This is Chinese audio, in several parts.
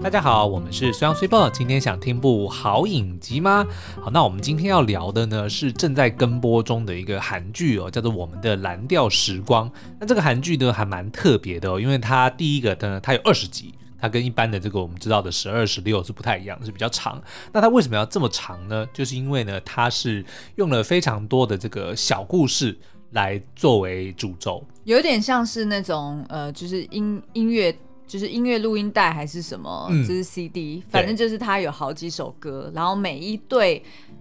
大家好，我们是虽阳虽报，今天想听部好影集吗？好，那我们今天要聊的呢是正在跟播中的一个韩剧哦，叫做《我们的蓝调时光》。那这个韩剧呢还蛮特别的哦，因为它第一个呢，它有二十集，它跟一般的这个我们知道的十二、十六是不太一样，是比较长。那它为什么要这么长呢？就是因为呢，它是用了非常多的这个小故事来作为主轴，有点像是那种呃，就是音音乐。就是音乐录音带还是什么，嗯、就是 CD，反正就是它有好几首歌，然后每一对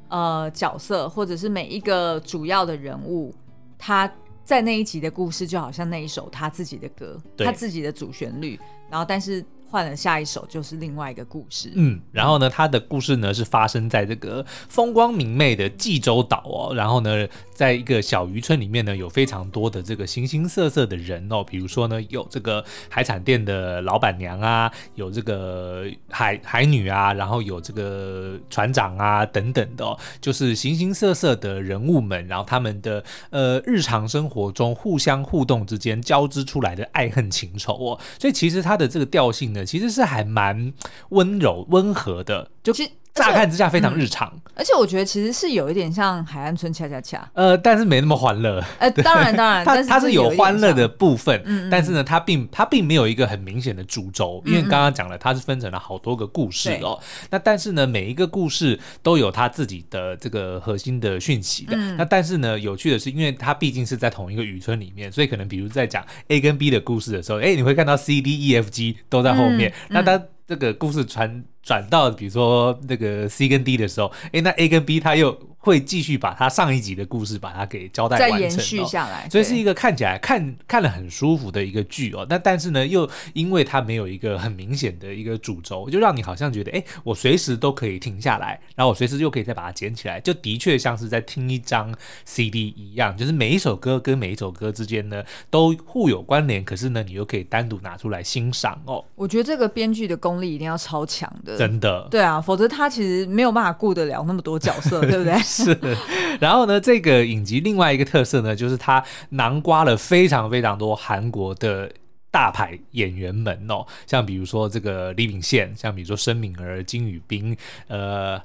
呃角色或者是每一个主要的人物，他在那一集的故事就好像那一首他自己的歌，他自己的主旋律，然后但是。换了下一首就是另外一个故事，嗯，然后呢，他的故事呢是发生在这个风光明媚的济州岛哦，然后呢，在一个小渔村里面呢，有非常多的这个形形色色的人哦，比如说呢，有这个海产店的老板娘啊，有这个海海女啊，然后有这个船长啊等等的哦，就是形形色色的人物们，然后他们的呃日常生活中互相互动之间交织出来的爱恨情仇哦，所以其实它的这个调性。其实是还蛮温柔温和的，就乍看之下非常日常，嗯，而且我觉得其实是有一点像海岸村恰恰恰，呃，但是没那么欢乐。呃，当然当然，它它是有欢乐的部分，嗯嗯，但是呢，它并它并没有一个很明显的主轴，因为刚刚讲了，它是分成了好多个故事哦。那但是呢，每一个故事都有它自己的这个核心的讯息的。嗯、那但是呢，有趣的是，因为它毕竟是在同一个渔村里面，所以可能比如在讲 A 跟 B 的故事的时候，哎，你会看到 C D E F G 都在后面。嗯、那它这个故事传转到比如说那个 C 跟 D 的时候，诶，那 A 跟 B 他又会继续把他上一集的故事把它给交代完成，再延续下来，所以是一个看起来看看了很舒服的一个剧哦。那但是呢，又因为它没有一个很明显的一个主轴，就让你好像觉得，哎，我随时都可以停下来，然后我随时又可以再把它捡起来，就的确像是在听一张 CD 一样，就是每一首歌跟每一首歌之间呢都互有关联，可是呢，你又可以单独拿出来欣赏哦。我觉得这个编剧的功力一定要超强的，真的。对啊，否则他其实没有办法顾得了那么多角色，对不对？是，然后呢，这个影集另外一个特色呢，就是它囊括了非常非常多韩国的大牌演员们哦，像比如说这个李秉宪，像比如说申敏儿、金宇彬，呃。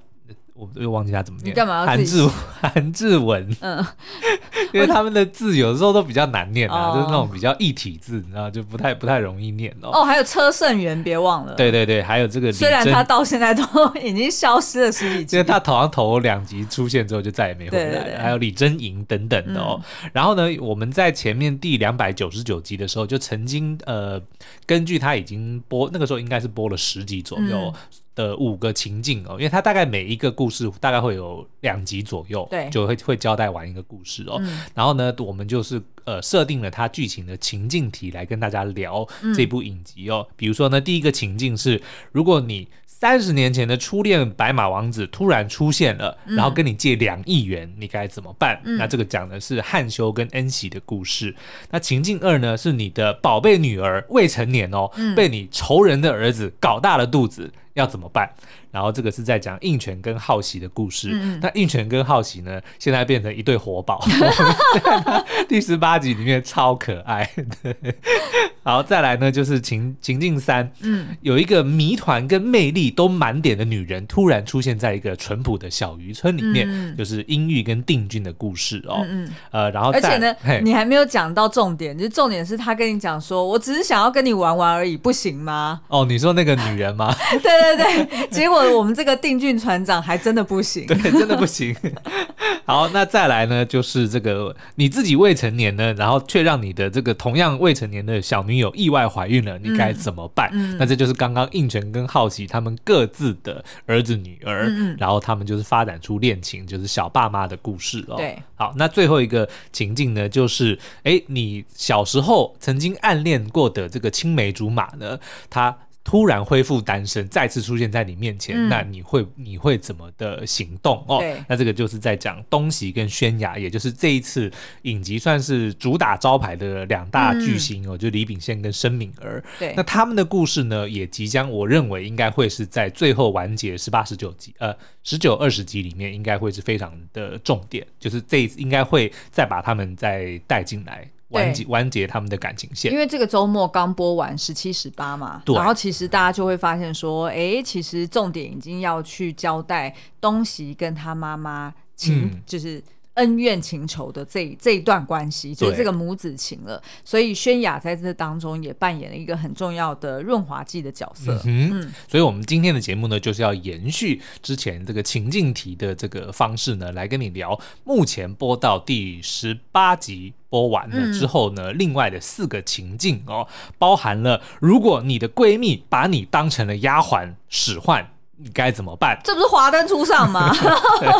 我又忘记他怎么念。你干嘛要韩志 韩志文，嗯，因为他们的字有的时候都比较难念啊，就是那种比较异体字，你知道，就不太不太容易念哦。哦，还有车胜元，别忘了。对对对，还有这个。虽然他到现在都 已经消失了十几集，因为他好像头两集出现之后就再也没回来了。对对对，还有李珍莹等等的哦。嗯、然后呢，我们在前面第两百九十九集的时候，就曾经呃，根据他已经播那个时候应该是播了十集左右。嗯的五个情境哦，因为它大概每一个故事大概会有两集左右，对，就会会交代完一个故事哦。嗯、然后呢，我们就是呃设定了它剧情的情境题来跟大家聊这部影集哦。嗯、比如说呢，第一个情境是，如果你三十年前的初恋白马王子突然出现了，然后跟你借两亿元，嗯、你该怎么办？嗯、那这个讲的是汉修跟恩熙的故事。那情境二呢，是你的宝贝女儿未成年哦，嗯、被你仇人的儿子搞大了肚子，要怎么办？然后这个是在讲应泉跟浩喜的故事。嗯、那应泉跟浩喜呢，现在变成一对活宝。第十八集里面超可爱。对，好，再来呢，就是情情境三。嗯，有一个谜团跟魅力都满点的女人，突然出现在一个淳朴的小渔村里面，嗯、就是英玉跟定军的故事哦。嗯，嗯呃，然后而且呢，你还没有讲到重点，就是重点是他跟你讲说，我只是想要跟你玩玩而已，不行吗？哦，你说那个女人吗？对对对，结果。我们这个定俊船长还真的不行，对，真的不行。好，那再来呢，就是这个你自己未成年呢，然后却让你的这个同样未成年的小女友意外怀孕了，你该怎么办？嗯，那这就是刚刚应泉跟好奇他们各自的儿子女儿，嗯，然后他们就是发展出恋情，就是小爸妈的故事哦。对，好，那最后一个情境呢，就是哎，你小时候曾经暗恋过的这个青梅竹马呢，他。突然恢复单身，再次出现在你面前，嗯、那你会你会怎么的行动哦？那这个就是在讲东西跟宣雅，也就是这一次影集算是主打招牌的两大巨星哦，嗯、就李秉宪跟申敏儿。对，那他们的故事呢，也即将我认为应该会是在最后完结十八十九集，呃，十九二十集里面，应该会是非常的重点，就是这一次应该会再把他们再带进来。完结完结他们的感情线。因为这个周末刚播完十七十八嘛，然后其实大家就会发现说，哎，其实重点已经要去交代东西跟他妈妈情，嗯、就是。恩怨情仇的这这一段关系，就是这个母子情了。所以轩雅在这当中也扮演了一个很重要的润滑剂的角色。嗯，嗯，所以我们今天的节目呢，就是要延续之前这个情境题的这个方式呢，来跟你聊目前播到第十八集播完了之后呢，嗯、另外的四个情境哦，包含了如果你的闺蜜把你当成了丫鬟使唤。你该怎么办？这不是华灯初上吗？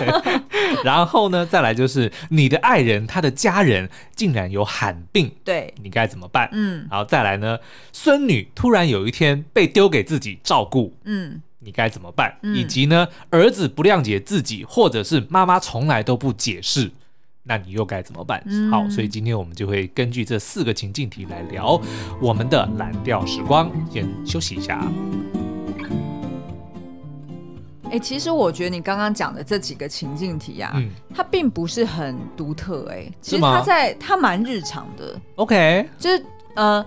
然后呢，再来就是你的爱人，他的家人竟然有罕病，对，你该怎么办？嗯，然后再来呢，孙女突然有一天被丢给自己照顾，嗯，你该怎么办？嗯，以及呢，儿子不谅解自己，或者是妈妈从来都不解释，那你又该怎么办？嗯，好，所以今天我们就会根据这四个情境题来聊我们的蓝调时光。先休息一下。哎、欸，其实我觉得你刚刚讲的这几个情境题啊，嗯、它并不是很独特、欸。哎，其实它在它蛮日常的。OK，就是呃，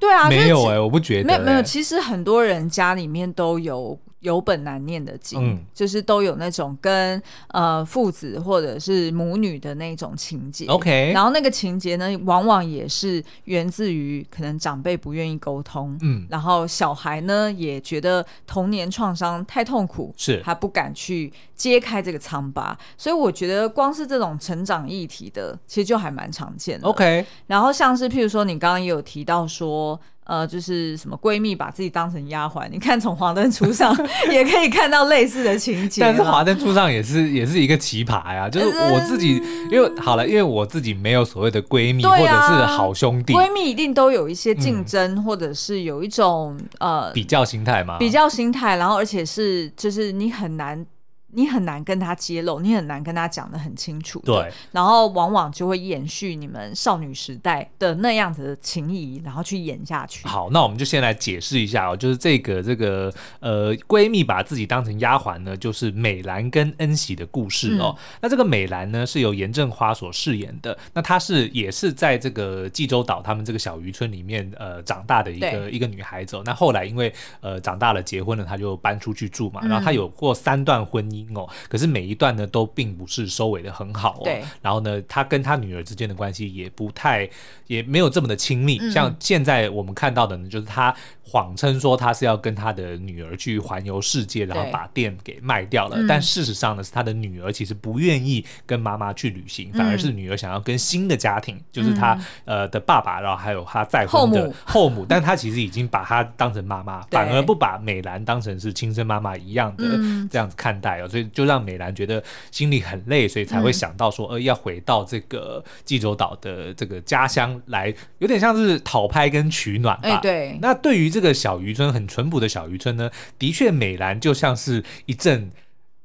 对啊，没有哎、欸，我不觉得、欸，没有没有，其实很多人家里面都有。有本难念的经，嗯、就是都有那种跟呃父子或者是母女的那种情节。OK，然后那个情节呢，往往也是源自于可能长辈不愿意沟通，嗯，然后小孩呢也觉得童年创伤太痛苦，是他不敢去揭开这个疮疤。所以我觉得光是这种成长议题的，其实就还蛮常见的。OK，然后像是譬如说你刚刚也有提到说。呃，就是什么闺蜜把自己当成丫鬟，你看从华灯初上 也可以看到类似的情节。但是华灯初上也是也是一个奇葩呀，就是我自己，因为好了，因为我自己没有所谓的闺蜜或者是好兄弟，闺蜜一定都有一些竞争，或者是有一种呃比较心态嘛，比较心态，然后而且是就是你很难。你很难跟他揭露，你很难跟他讲的很清楚。对，然后往往就会延续你们少女时代的那样子的情谊，然后去演下去。好，那我们就先来解释一下哦，就是这个这个呃闺蜜把自己当成丫鬟呢，就是美兰跟恩喜的故事哦。嗯、那这个美兰呢是由严正花所饰演的，那她是也是在这个济州岛他们这个小渔村里面呃长大的一个一个女孩子哦。那后来因为呃长大了结婚了，她就搬出去住嘛，然后她有过三段婚姻。哦，可是每一段呢都并不是收尾的很好哦。对。然后呢，他跟他女儿之间的关系也不太，也没有这么的亲密。嗯、像现在我们看到的呢，就是他谎称说他是要跟他的女儿去环游世界，然后把店给卖掉了。对但事实上呢，是他的女儿其实不愿意跟妈妈去旅行，嗯、反而是女儿想要跟新的家庭，就是他呃的爸爸，然后还有他再婚的后母。后母，但他其实已经把他当成妈妈，反而不把美兰当成是亲生妈妈一样的这样子看待哦。所以。就让美兰觉得心里很累，所以才会想到说，呃，要回到这个济州岛的这个家乡来，有点像是讨拍跟取暖吧。对。那对于这个小渔村，很淳朴的小渔村呢，的确，美兰就像是一阵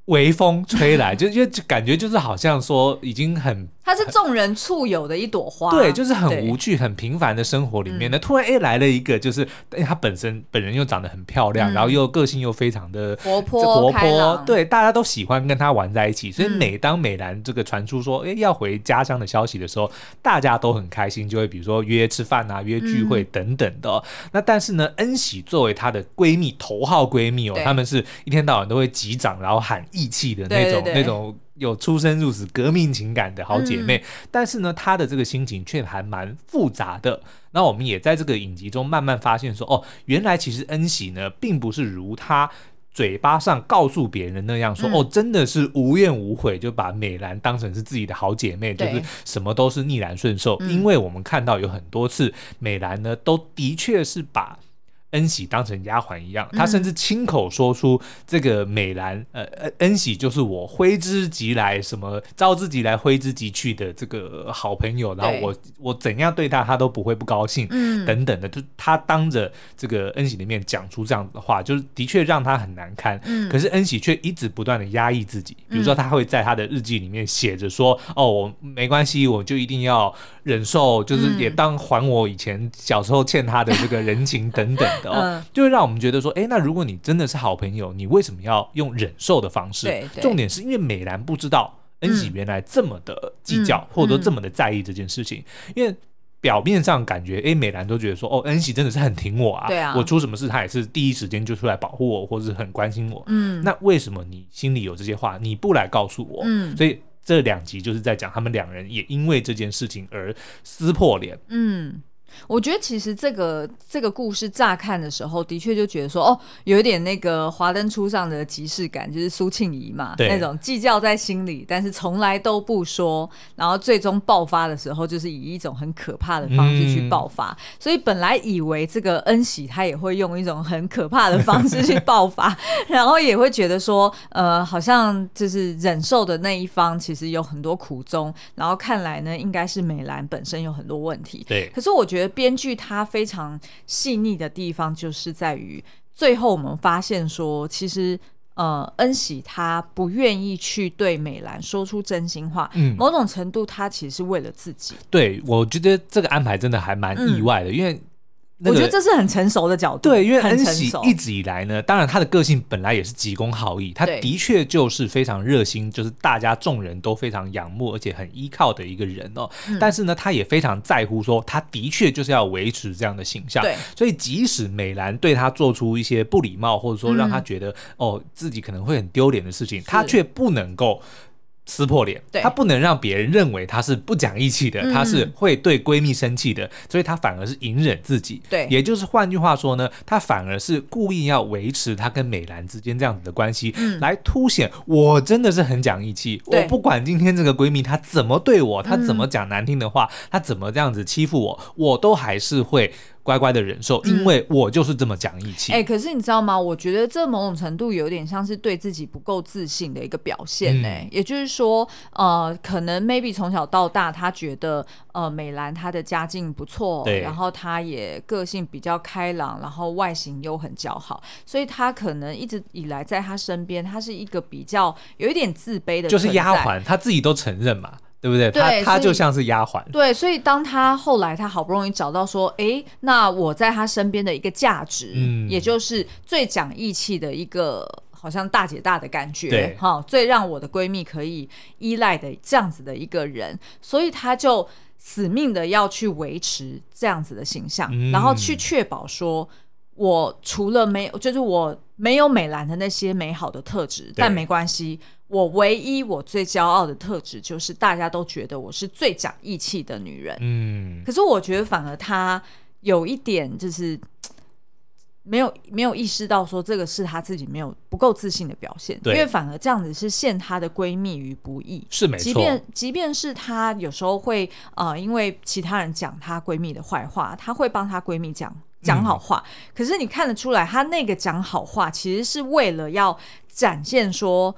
微风吹来，就就就感觉就是好像说已经很。它是众人簇拥的一朵花，对，就是很无趣、很平凡的生活里面。呢，突然哎来了一个，就是哎她本身本人又长得很漂亮，然后又个性又非常的活泼活泼，对，大家都喜欢跟她玩在一起。所以每当美兰这个传出说哎要回家乡的消息的时候，大家都很开心，就会比如说约吃饭啊、约聚会等等的。那但是呢，恩喜作为她的闺蜜、头号闺蜜哦，她们是一天到晚都会击掌，然后喊义气的那种那种。有出生入死革命情感的好姐妹，嗯、但是呢，她的这个心情却还蛮复杂的。那我们也在这个影集中慢慢发现说，哦，原来其实恩喜呢，并不是如她嘴巴上告诉别人那样说，嗯、哦，真的是无怨无悔，就把美兰当成是自己的好姐妹，就是什么都是逆来顺受。嗯、因为我们看到有很多次，美兰呢，都的确是把。恩喜当成丫鬟一样，他甚至亲口说出这个美兰，呃，恩喜就是我挥之即来，什么招之即来，挥之即去的这个好朋友，然后我我怎样对他，他都不会不高兴，嗯，等等的，就他当着这个恩喜的面讲出这样的话，就是的确让他很难堪，嗯，可是恩喜却一直不断的压抑自己，比如说他会在他的日记里面写着说，嗯、哦，我没关系，我就一定要忍受，就是也当还我以前小时候欠他的这个人情等等。嗯，就会让我们觉得说，哎，那如果你真的是好朋友，你为什么要用忍受的方式？对，对，重点是因为美兰不知道恩喜原来这么的计较，嗯、或者说这么的在意这件事情。嗯、因为表面上感觉，哎，美兰都觉得说，哦，恩喜真的是很挺我啊，对啊，我出什么事，他也是第一时间就出来保护我，或者是很关心我。嗯，那为什么你心里有这些话，你不来告诉我？嗯，所以这两集就是在讲他们两人也因为这件事情而撕破脸。嗯。我觉得其实这个这个故事乍看的时候，的确就觉得说，哦，有一点那个华灯初上的即视感，就是苏庆仪嘛，对那种计较在心里，但是从来都不说，然后最终爆发的时候，就是以一种很可怕的方式去爆发。嗯、所以本来以为这个恩喜他也会用一种很可怕的方式去爆发，然后也会觉得说，呃，好像就是忍受的那一方其实有很多苦衷，然后看来呢，应该是美兰本身有很多问题。对，可是我觉得。编剧他非常细腻的地方，就是在于最后我们发现说，其实呃，恩喜他不愿意去对美兰说出真心话，嗯，某种程度他其实是为了自己。对，我觉得这个安排真的还蛮意外的，嗯、因为。那个、我觉得这是很成熟的角度，对，因为恩喜一直以来呢，当然他的个性本来也是急公好义，他的确就是非常热心，就是大家众人都非常仰慕而且很依靠的一个人哦。嗯、但是呢，他也非常在乎说，他的确就是要维持这样的形象。对，所以即使美兰对他做出一些不礼貌，或者说让他觉得、嗯、哦自己可能会很丢脸的事情，他却不能够。撕破脸，她不能让别人认为她是不讲义气的，她、嗯、是会对闺蜜生气的，所以她反而是隐忍自己。对，也就是换句话说呢，她反而是故意要维持她跟美兰之间这样子的关系，嗯、来凸显我真的是很讲义气。我不管今天这个闺蜜她怎么对我，她怎么讲难听的话，她、嗯、怎么这样子欺负我，我都还是会。乖乖的忍受，因为我就是这么讲义气。哎、可是你知道吗？我觉得这某种程度有点像是对自己不够自信的一个表现呢、欸。嗯、也就是说，呃，可能 maybe 从小到大，他觉得呃美兰她的家境不错，然后她也个性比较开朗，然后外形又很姣好，所以她可能一直以来在她身边，她是一个比较有一点自卑的，就是丫鬟，她自己都承认嘛。对不对？对，他他就像是丫鬟。对，所以当他后来他好不容易找到说，哎，那我在他身边的一个价值，嗯，也就是最讲义气的一个，好像大姐大的感觉，对，哈，最让我的闺蜜可以依赖的这样子的一个人，所以他就死命的要去维持这样子的形象，嗯，然后去确保说，我除了没有，就是我没有美兰的那些美好的特质，但没关系。我唯一我最骄傲的特质就是大家都觉得我是最讲义气的女人。嗯，可是我觉得反而她有一点就是没有没有意识到说这个是她自己没有不够自信的表现，因为反而这样子是陷她的闺蜜于不义。是没错，即便即便是她有时候会呃，因为其他人讲她闺蜜的坏话，她会帮她闺蜜讲讲好话。嗯、可是你看得出来，她那个讲好话其实是为了要展现说。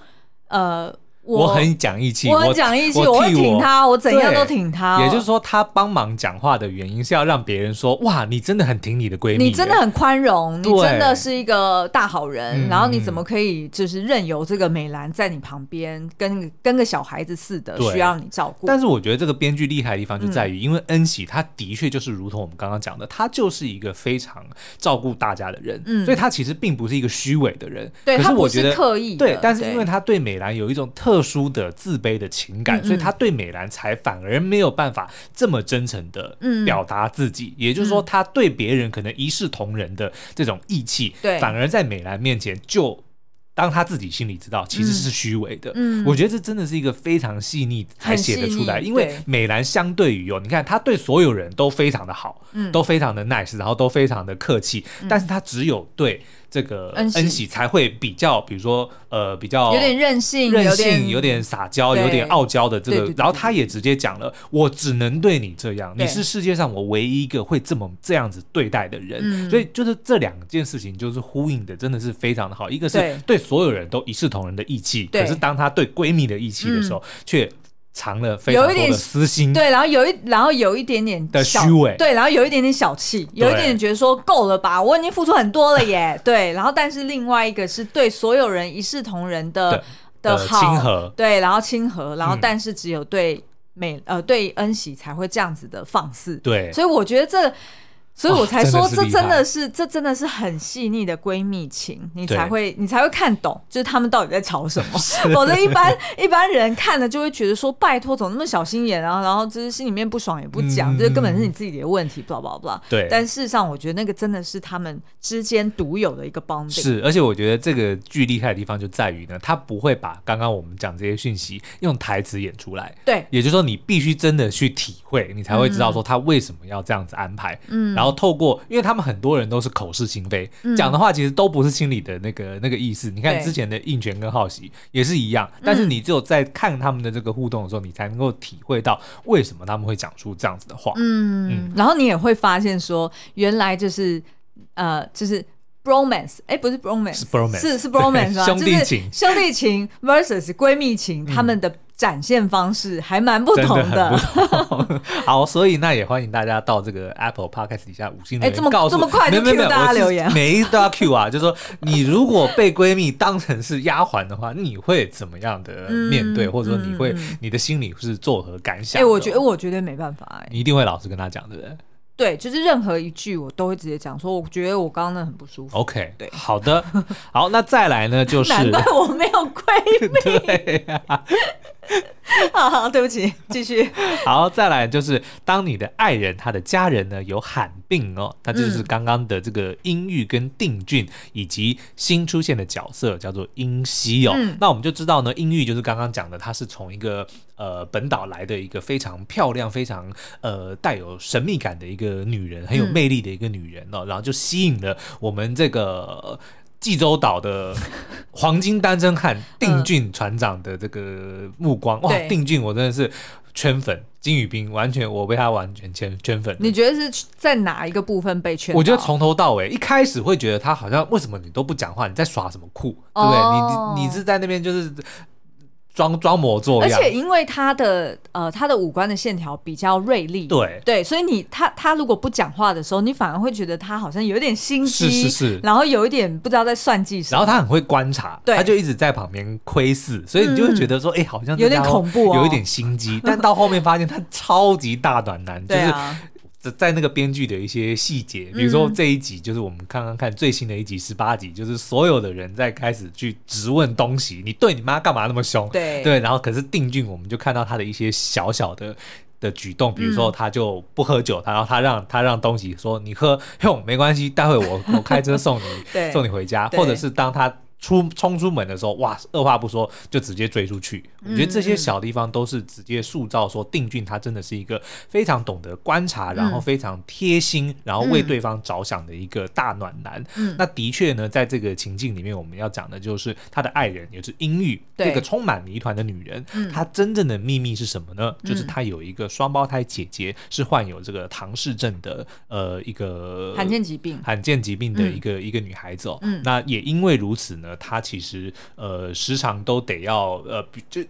呃，我，很讲义气，我很讲义气，我，会挺他，我怎样都挺他，哦。也就是说，他帮忙讲话的原因是要让别人说：“哇，你真的很挺你的闺蜜，你真的很宽容，你真的是一个大好人。嗯”然后你怎么可以就是任由这个美兰在你旁边，跟跟个小孩子似的，需要你照顾？但是我觉得这个编剧厉害的地方就在于，嗯、因为恩喜他的确就是如同我们刚刚讲的，他就是一个非常照顾大家的人，嗯、所以他其实并不是一个虚伪的人。对，可是我觉得他不是刻意，对，但是因为他对美兰有一种特殊的自卑的情感，嗯嗯，所以他对美兰才反而没有办法这么真诚的表达自己。嗯、也就是说，他对别人可能一视同仁的这种义气，对、嗯，反而在美兰面前就当他自己心里知道其实是虚伪的。嗯，我觉得这真的是一个非常细腻才写得出来。因为美兰相对于哦，你看他对所有人都非常的好，嗯，都非常的 nice，然后都非常的客气，嗯、但是他只有对。这个恩喜才会比较，比如说呃，比较有点任性，任性，有点撒娇，有点傲娇的这个。然后他也直接讲了，我只能对你这样，你是世界上我唯一一个会这么这样子对待的人。所以就是这两件事情就是呼应的，真的是非常的好。一个是对所有人都一视同仁的义气，可是当他对闺蜜的义气的时候，却。藏了非常多的私心，对，然后有一，然后有一点点的虚伪，对，然后有一点点小气，有一点点觉得说够了吧，我已经付出很多了耶，对，然后但是另外一个是对所有人一视同仁的的好，亲和，对，然后亲和，然后但是只有对美呃对恩喜才会这样子的放肆，对，所以我觉得这所以我才说，这真的是这真的是很细腻的闺蜜情，你才会你才会看懂，就是他们到底在吵什么。否则一般一般人看了就会觉得说，拜托，怎么那么小心眼啊？然后就是心里面不爽也不讲，这、嗯、根本是你自己的问题，blah blah blah。对。但事实上，我觉得那个真的是他们之间独有的一个 bonding。是，而且我觉得这个剧厉害的地方就在于呢，他不会把刚刚我们讲这些讯息用台词演出来。对。也就是说，你必须真的去体会，你才会知道说他为什么要这样子安排。嗯。然后透过，因为他。他们很多人都是口是心非，讲、嗯、的话其实都不是心里的那个那个意思。你看之前的印泉跟浩喜也是一样，但是你只有在看他们的这个互动的时候，嗯、你才能够体会到为什么他们会讲出这样子的话。嗯，嗯然后你也会发现说，原来就是呃，就是 bromance，哎，不是 bromance，是 bromance，是是 bromance，兄弟情，兄弟情 versus 闺蜜情，他们的。展现方式还蛮不同的，的同。好，所以那也欢迎大家到这个 Apple Podcast 底下五星留言，告诉、欸、这么快就 Q 大家留言，每一都要 Q 啊，就是说你如果被闺蜜当成是丫鬟的话，你会怎么样的面对，嗯、或者说你会、嗯、你的心里是作何感想？哎、欸，我觉得我绝对没办法、欸，哎，你一定会老实跟他讲，对不对？对，就是任何一句我都会直接讲，说我觉得我刚刚那很不舒服。OK，对，好的，好，那再来呢，就是 难怪我没有闺蜜。对啊 好好，对不起，继续。好，再来就是，当你的爱人他的家人呢有罕病哦，那就是刚刚的这个英玉跟定俊，以及新出现的角色叫做英熙哦。嗯、那我们就知道呢，英玉就是刚刚讲的，她是从一个呃本岛来的一个非常漂亮、非常呃带有神秘感的一个女人，很有魅力的一个女人哦，嗯、然后就吸引了我们这个。济州岛的黄金单身汉定俊船长的这个目光，嗯、哇！定俊我真的是圈粉，金宇彬完全我被他完全圈圈粉。你觉得是在哪一个部分被圈？我觉得从头到尾，一开始会觉得他好像为什么你都不讲话，你在耍什么酷，对不对？哦、你你是在那边就是。装装模作样，而且因为他的呃他的五官的线条比较锐利，对。对，所以你他他如果不讲话的时候，你反而会觉得他好像有点心机，是是是，然后有一点不知道在算计什么，然后他很会观察，对，他就一直在旁边窥视，所以你就会觉得说，哎、嗯。欸，好像有点恐怖、哦，有一点心机，但到后面发现他超级大暖男，就是。在那个编剧的一些细节，比如说这一集就是我们刚刚看最新的一集十八集，就是所有的人在开始去质问东西，你对你妈干嘛那么凶？对对，然后可是定俊，我们就看到他的一些小小的的举动，比如说他就不喝酒，他然后他让他让东西说你喝，哟，没关系，待会我我开车送你 送你回家，或者是当他。出冲出门的时候，哇，二话不说就直接追出去。我觉得这些小地方都是直接塑造说定俊他真的是一个非常懂得观察，然后非常贴心，然后为对方着想的一个大暖男。嗯，那的确呢，在这个情境里面，我们要讲的就是他的爱人也是英玉，这个充满谜团的女人。她真正的秘密是什么呢？就是她有一个双胞胎姐姐，是患有这个唐氏症的呃一个罕见疾病，罕见疾病的一个一个女孩子哦。嗯，那也因为如此呢。她其实呃，时常都得要呃，就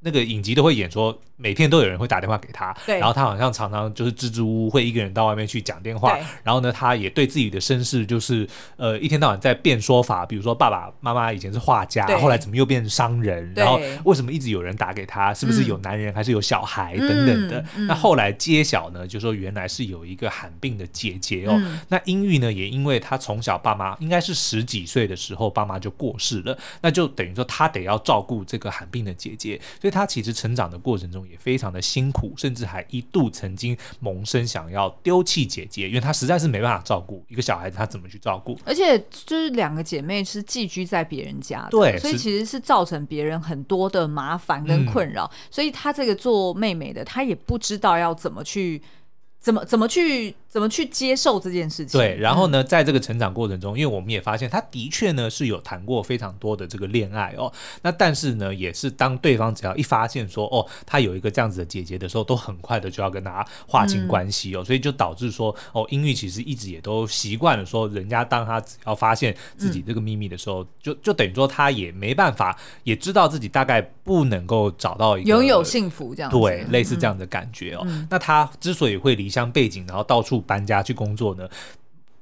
那个影集都会演说。每天都有人会打电话给他，对然后他好像常常就是支支吾吾，会一个人到外面去讲电话。然后呢，他也对自己的身世就是呃一天到晚在变说法，比如说爸爸妈妈以前是画家，后来怎么又变成商人？然后为什么一直有人打给他？是不是有男人还是有小孩、嗯、等等的？嗯、那后来揭晓呢，就说原来是有一个罕病的姐姐哦。嗯、那英玉呢，也因为他从小爸妈应该是十几岁的时候爸妈就过世了，那就等于说他得要照顾这个罕病的姐姐，所以他其实成长的过程中。也非常的辛苦，甚至还一度曾经萌生想要丢弃姐姐，因为她实在是没办法照顾一个小孩子，她怎么去照顾？而且就是两个姐妹是寄居在别人家的，对，所以其实是造成别人很多的麻烦跟困扰。嗯、所以她这个做妹妹的，她也不知道要怎么去。怎么怎么去怎么去接受这件事情？对，然后呢，在这个成长过程中，因为我们也发现他的确呢是有谈过非常多的这个恋爱哦。那但是呢，也是当对方只要一发现说哦，他有一个这样子的姐姐的时候，都很快的就要跟他划清关系哦。嗯、所以就导致说哦，英玉其实一直也都习惯了说，人家当他只要发现自己这个秘密的时候，嗯、就就等于说他也没办法，也知道自己大概不能够找到一个拥有幸福这样子，对，类似这样的感觉哦。嗯、那他之所以会离。离乡背景，然后到处搬家去工作呢，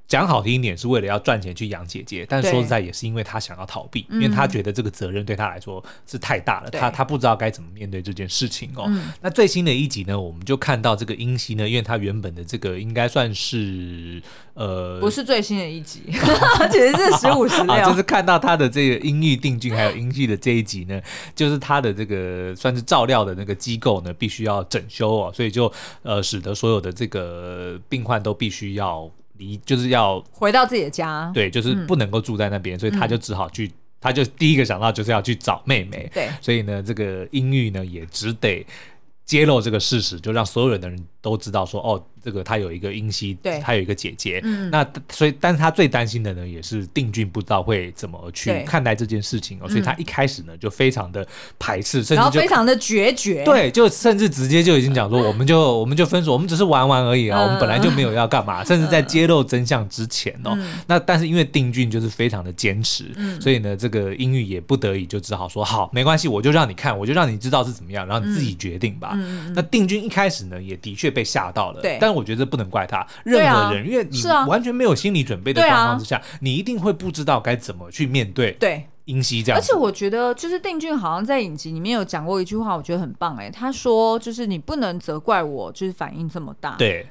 讲好听一点是为了要赚钱去养姐姐，但说实在也是因为他想要逃避，因为他觉得这个责任对他来说是太大了，他他不知道该怎么面对这件事情哦。嗯、那最新的一集呢，我们就看到这个英熙呢，因为他原本的这个应该算是呃，不是最新的一集，其实是十五十六，就是看到他的这个英玉定俊还有英熙的这一集呢，就是他的这个算是照料的那个机构呢，必须要整修哦，所以就呃使得所有的这个病患都必须要。离就是要回到自己的家，对，就是不能够住在那边，嗯、所以他就只好去，他就第一个想到就是要去找妹妹，对，所以呢，这个英玉呢也只得揭露这个事实，就让所有人的人都知道说，哦。这个他有一个英熙，对，他有一个姐姐，嗯，那所以，但是他最担心的呢，也是定俊不知道会怎么去看待这件事情哦，所以他一开始呢就非常的排斥，甚至就非常的决绝，对，就甚至直接就已经讲说，我们就我们就分手，我们只是玩玩而已啊，我们本来就没有要干嘛，甚至在揭露真相之前哦，那但是因为定俊就是非常的坚持，所以呢，这个英玉也不得已就只好说好，没关系，我就让你看，我就让你知道是怎么样，然后你自己决定吧。那定俊一开始呢也的确被吓到了，对，但我觉得这不能怪他，任何人，啊、因为你完全没有心理准备的状况之下，啊、你一定会不知道该怎么去面对。对，英熙这样。而且我觉得，就是定俊好像在影集里面有讲过一句话，我觉得很棒哎，他说就是你不能责怪我，就是反应这么大。对。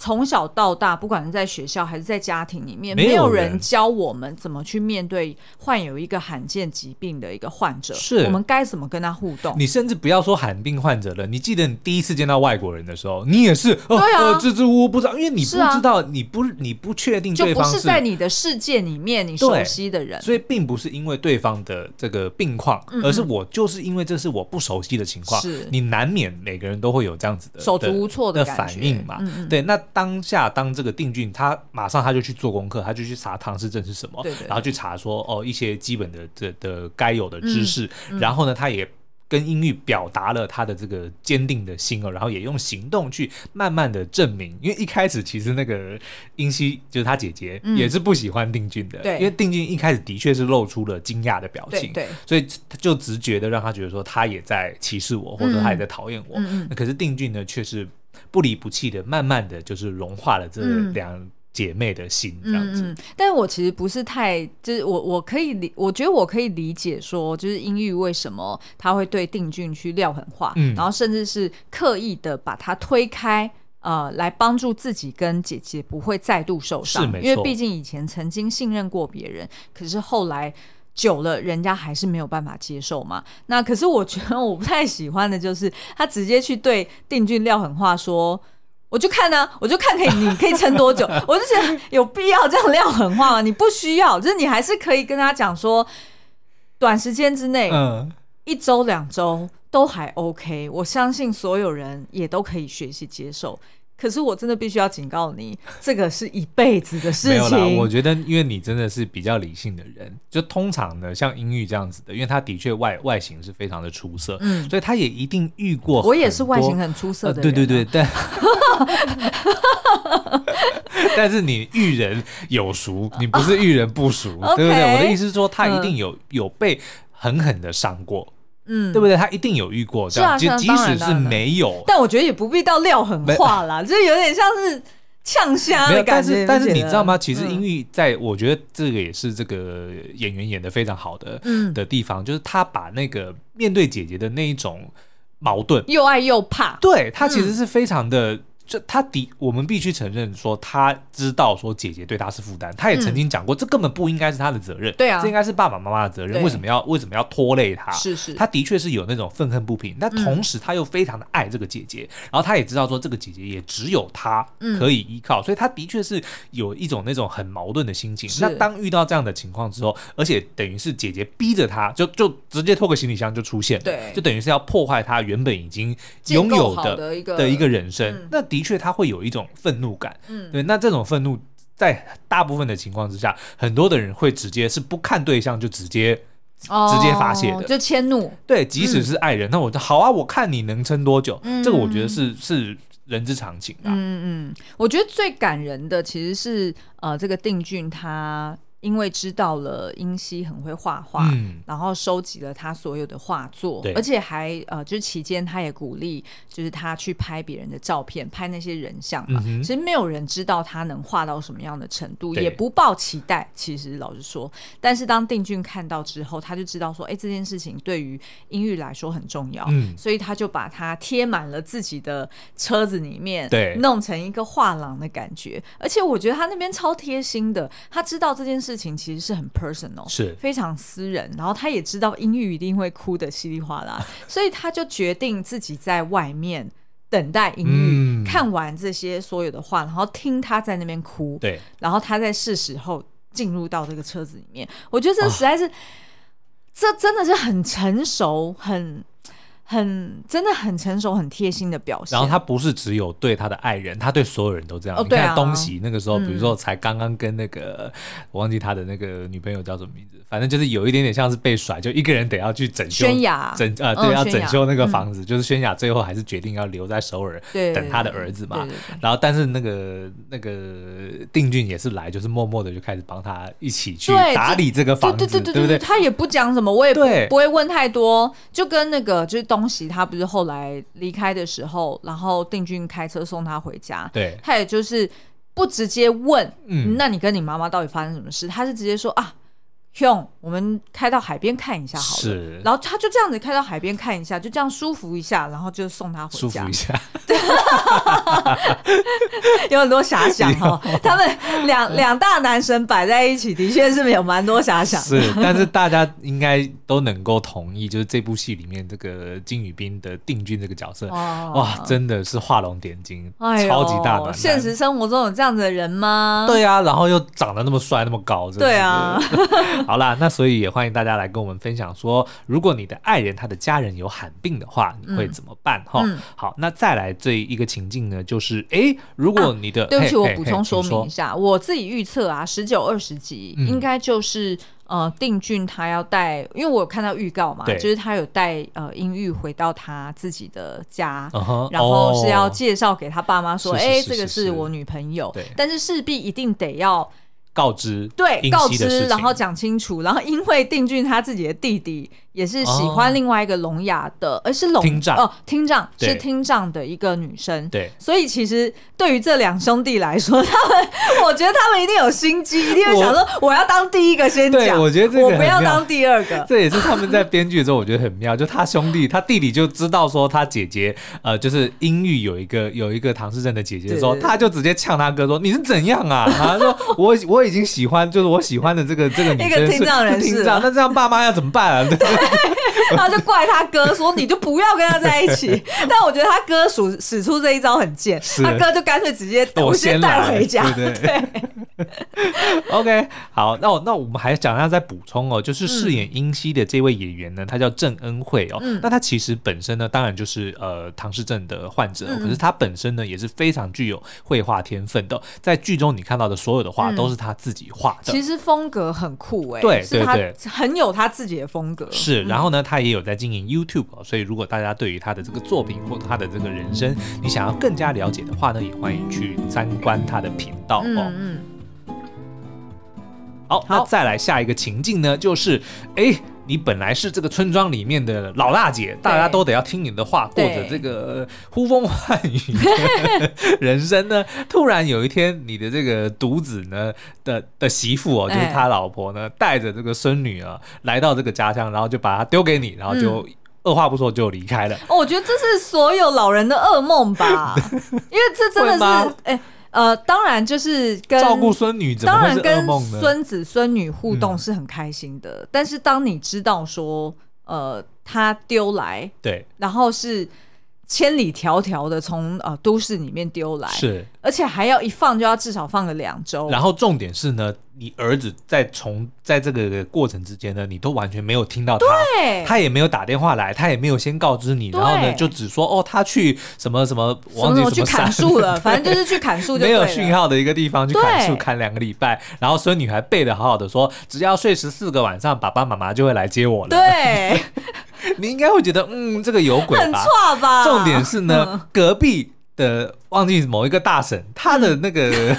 从小到大，不管是在学校还是在家庭里面，没有人教我们怎么去面对患有一个罕见疾病的一个患者。是，我们该怎么跟他互动？你甚至不要说罕病患者了，你记得你第一次见到外国人的时候，你也是，对啊，支支吾吾不知道，因为你不知道，你不你不确定对方是，就不是在你的世界里面你熟悉的人，所以并不是因为对方的这个病况，而是我就是因为这是我不熟悉的情况，是你难免每个人都会有这样子的手足无措的反应嘛？对，那。当下，当这个定俊他马上他就去做功课，他就去查唐氏症是什么，对对对，然后去查说哦一些基本的这的该有的知识，然后呢，他也跟英玉表达了他的这个坚定的心哦，然后也用行动去慢慢的证明，因为一开始其实那个英熙就是他姐姐也是不喜欢定俊的，因为定俊一开始的确是露出了惊讶的表情，对，对，所以他就直觉的让他觉得说他也在歧视我，或者他也在讨厌我，可是定俊呢却是。不离不弃的，慢慢的就是融化了这两姐妹的心，这样子。嗯嗯、但是我其实不是太，就是我我可以理，我觉得我可以理解说，就是英玉为什么他会对定俊去撂狠话，嗯、然后甚至是刻意的把他推开，呃，来帮助自己跟姐姐不会再度受伤，因为毕竟以前曾经信任过别人，可是后来。久了，人家还是没有办法接受嘛。那可是我觉得我不太喜欢的就是他直接去对定俊撂狠话说，我就看呢、啊，我就看可以你可以撑多久。我就觉得有必要这样撂狠话吗？你不需要，就是你还是可以跟他讲说，短时间之内，嗯，一周两周都还 OK。我相信所有人也都可以学习接受。可是我真的必须要警告你，这个是一辈子的事情。没有啦，我觉得因为你真的是比较理性的人，就通常呢，像英玉这样子的，因为他的确外外形是非常的出色，嗯，所以他也一定遇过。我也是外形很出色的人、啊呃，对对对，但 但是你遇人有熟，你不是遇人不熟，对不对？我的意思是说，他一定有有被狠狠的伤过。嗯，对不对？他一定有遇过这样，即即使是没有，但我觉得也不必到撂狠话啦，就是有点像是呛虾的感觉。但是你知道吗？其实因为在，我觉得这个也是这个演员演的非常好的嗯的地方，就是他把那个面对姐姐的那一种矛盾，又爱又怕，对他其实是非常的。就他的，我们必须承认说，他知道说姐姐对他是负担，他也曾经讲过，这根本不应该是他的责任，对啊，这应该是爸爸妈妈的责任，为什么要为什么要拖累他？是是，他的确是有那种愤恨不平，但同时他又非常的爱这个姐姐，然后他也知道说这个姐姐也只有他可以依靠，所以他的确是有一种那种很矛盾的心情。那当遇到这样的情况之后，而且等于是姐姐逼着他，就就直接拖个行李箱就出现，对，就等于是要破坏他原本已经拥有的的一个人生，那的。的确，他会有一种愤怒感，嗯，对。那这种愤怒，在大部分的情况之下，很多的人会直接是不看对象就直接直接发泄的，就迁怒。对，即使是爱人，那我就好啊，我看你能撑多久。这个我觉得是是人之常情啊。嗯嗯，我觉得最感人的其实是呃，这个定俊他因为知道了英熙很会画画，嗯，然后收集了他所有的画作，而且还呃，就是期间他也鼓励，就是他去拍别人的照片，拍那些人像嘛。嗯、其实没有人知道他能画到什么样的程度，也不抱期待。其实老实说，但是当定俊看到之后，他就知道说，哎，这件事情对于英玉来说很重要，嗯，所以他就把它贴满了自己的车子里面，对，弄成一个画廊的感觉。而且我觉得他那边超贴心的，他知道这件事。事情其实是很 personal，是非常私人。然后他也知道英玉一定会哭的稀里哗啦，所以他就决定自己在外面等待英玉、嗯、看完这些所有的话，然后听他在那边哭。对，然后他在是时候进入到这个车子里面。我觉得这实在是，哦、这真的是很成熟，很。很真的很成熟、很贴心的表现。然后他不是只有对他的爱人，他对所有人都这样。哦、你看东西那个时候，嗯、比如说才刚刚跟那个我忘记他的那个女朋友叫什么名字，反正就是有一点点像是被甩，就一个人得要去整修。宣雅整呃对，要整修那个房子，嗯、就是轩雅最后还是决定要留在首尔等他的儿子嘛。对对对，然后但是那个那个定俊也是来，就是默默的就开始帮他一起去打理这个房子，对对对对对？他也不讲什么，我也不不会问太多，就跟那个就是东。东西他不是后来离开的时候，然后定俊开车送他回家，对，他也就是不直接问，嗯，那你跟你妈妈到底发生什么事？他是直接说啊。兄，我们开到海边看一下好了。是，然后他就这样子开到海边看一下，就这样舒服一下，然后就送他回家。舒服一下，对，有很多遐想 哈。他们两两大男神摆在一起，的确是有蛮多遐想。是，但是大家应该都能够同意，就是这部戏里面这个金宇彬的定俊这个角色，哦、哇，真的是画龙点睛，哎、超级大胆。现实生活中有这样子的人吗？对啊，然后又长得那么帅，那么高，对啊。好啦，那所以也欢迎大家来跟我们分享说，如果你的爱人他的家人有罕病的话，你会怎么办？哈、嗯，好，那再来这一个情境呢，就是哎，如果你的、啊、对不起，我补充说明一下，我自己预测啊，十九二十集应该就是、嗯、呃，定俊他要带，因为我有看到预告嘛，就是他有带呃英玉回到他自己的家，然后是要介绍给他爸妈说，哎，这个是我女朋友，对。但是势必一定得要。告知对，告知，然后讲清楚，然后因为定俊他自己的弟弟。也是喜欢另外一个聋哑的，而是聋听障哦，听障是听障的一个女生。对，所以其实对于这两兄弟来说，他们我觉得他们一定有心机，一定会想说我要当第一个先讲。我觉得这个我不要当第二个。这也是他们在编剧的时候，我觉得很妙。就他兄弟，他弟弟就知道说他姐姐呃，就是英玉有一个有一个唐氏症的姐姐的时候，他就直接呛他哥说：“你是怎样啊？”他说：“ 我我已经喜欢，就是我喜欢的这个这个女生是听障人士，那这样爸妈要怎么办啊？”对。他就怪他哥说：“你就不要跟他在一起。”但我觉得他哥使使出这一招很贱，他哥就干脆直接我先带回家。对，对，对，OK，好，那我那我们还讲一下再补充哦，就是饰演英熙的这位演员呢，他叫郑恩惠哦。嗯、那他其实本身呢，当然就是呃唐氏症的患者，嗯、可是他本身呢也是非常具有绘画天分的。在剧中你看到的所有的画都是他自己画的，其实风格很酷哎，对对对，很有他自己的风格。是，然后呢，他。也有在经营 YouTube，所以如果大家对于他的这个作品或他的这个人生，你想要更加了解的话呢，也欢迎去参观他的频道哦。嗯，嗯。好，那再来下一个情境呢，就是哎，你本来是这个村庄里面的老大姐，大家都得要听你的话，过着这个呼风唤雨的人生呢。突然有一天，你的这个独子呢的的媳妇哦，就是他老婆呢，带着这个孙女啊，来到这个家乡，然后就把她丢给你，然后就二话不说就离开了。哦，我觉得这是所有老人的噩梦吧，因为这真的是哎。呃，当然就是跟照顾孙女，当然跟孙子孙女互动是很开心的。嗯、但是当你知道说，呃，他丢来，对，然后是千里迢迢的从呃都市里面丢来，是，而且还要一放就要至少放个两周。然后重点是呢。你儿子在从在这个过程之间呢，你都完全没有听到他，他也没有打电话来，他也没有先告知你，然后呢，就只说哦，他去什么什么，忘记什么去砍树了，反正就是去砍树，没有讯号的一个地方去砍树，砍两个礼拜，然后孙女还背的好好的说，只要睡十四个晚上，爸爸妈妈就会来接我了。对，你应该会觉得，嗯，这个有鬼吧？很错吧？重点是呢，嗯、隔壁的忘记某一个大婶，她的那个。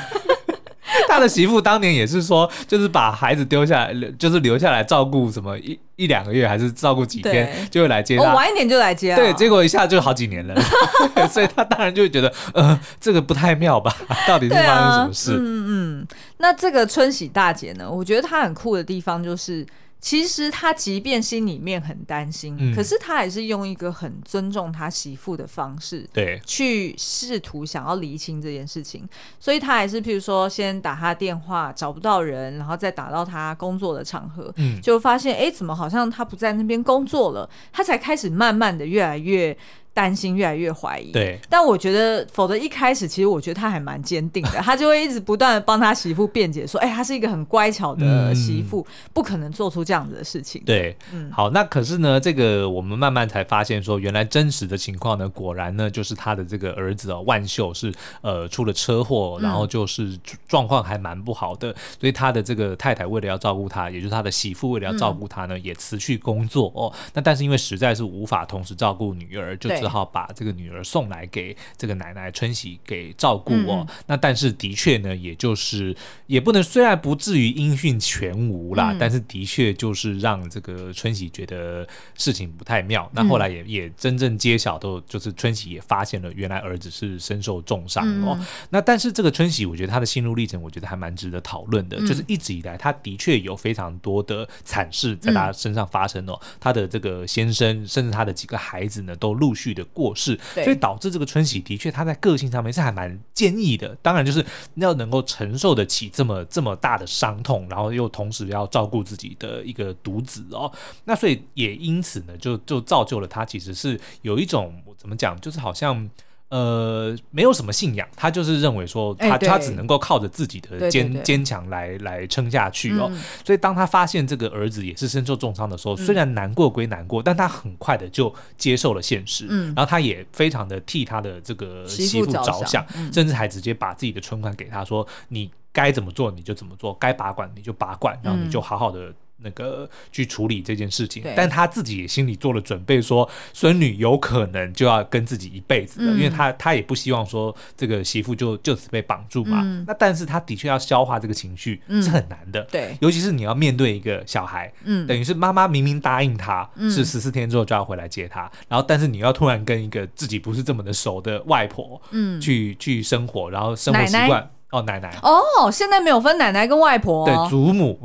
他的媳妇当年也是说，就是把孩子丢下来，就是留下来照顾什么一一两个月，还是照顾几天就会来接他。我晚一点就来接。对，结果一下就好几年了，所以他当然就会觉得，呃，这个不太妙吧？到底是发生什么事？嗯嗯。那这个春喜大姐呢？我觉得她很酷的地方就是。其实他即便心里面很担心，嗯、可是他还是用一个很尊重他媳妇的方式，对，去试图想要厘清这件事情。所以他还是譬如说，先打他电话找不到人，然后再打到他工作的场合，嗯，就发现哎，怎么好像他不在那边工作了？他才开始慢慢的越来越。担心越来越怀疑，对，但我觉得，否则一开始其实我觉得他还蛮坚定的，他就会一直不断的帮他媳妇辩解，说，哎、欸，他是一个很乖巧的媳妇，嗯、不可能做出这样子的事情。对，嗯，好，那可是呢，这个我们慢慢才发现说，原来真实的情况呢，果然呢，就是他的这个儿子哦，万秀是呃出了车祸，然后就是状况还蛮不好的，嗯、所以他的这个太太为了要照顾他，也就是他的媳妇为了要照顾他呢，嗯、也辞去工作哦。那但是因为实在是无法同时照顾女儿，就。只好把这个女儿送来给这个奶奶春喜给照顾哦。嗯、那但是的确呢，也就是也不能，虽然不至于音讯全无啦，嗯、但是的确就是让这个春喜觉得事情不太妙。嗯、那后来也也真正揭晓，都就是春喜也发现了，原来儿子是身受重伤哦。嗯、那但是这个春喜，我觉得他的心路历程，我觉得还蛮值得讨论的。嗯、就是一直以来，他的确有非常多的惨事在他身上发生哦。嗯、他的这个先生，甚至他的几个孩子呢，都陆续。的过世，所以导致这个春喜的确他在个性上面是还蛮坚毅的。当然，就是要能够承受得起这么这么大的伤痛，然后又同时要照顾自己的一个独子哦。那所以也因此呢，就就造就了他其实是有一种怎么讲，就是好像。呃，没有什么信仰，他就是认为说他，他、欸、他只能够靠着自己的坚坚强来来撑下去哦。嗯、所以当他发现这个儿子也是身受重伤的时候，嗯、虽然难过归难过，但他很快的就接受了现实。嗯，然后他也非常的替他的这个媳妇着想，甚至还直接把自己的存款给他说：“你该怎么做你就怎么做，该拔管你就拔管，然后你就好好的。”那个去处理这件事情，但他自己也心里做了准备，说孙女有可能就要跟自己一辈子了，嗯、因为他他也不希望说这个媳妇就就此被绑住嘛。嗯、那但是他的确要消化这个情绪是很难的，对、嗯，尤其是你要面对一个小孩，嗯，等于是妈妈明明答应他是十四天之后就要回来接他，嗯、然后但是你要突然跟一个自己不是这么的熟的外婆，嗯，去去生活，然后生活习惯。奶奶哦，奶奶。哦，现在没有分奶奶跟外婆，对，祖母，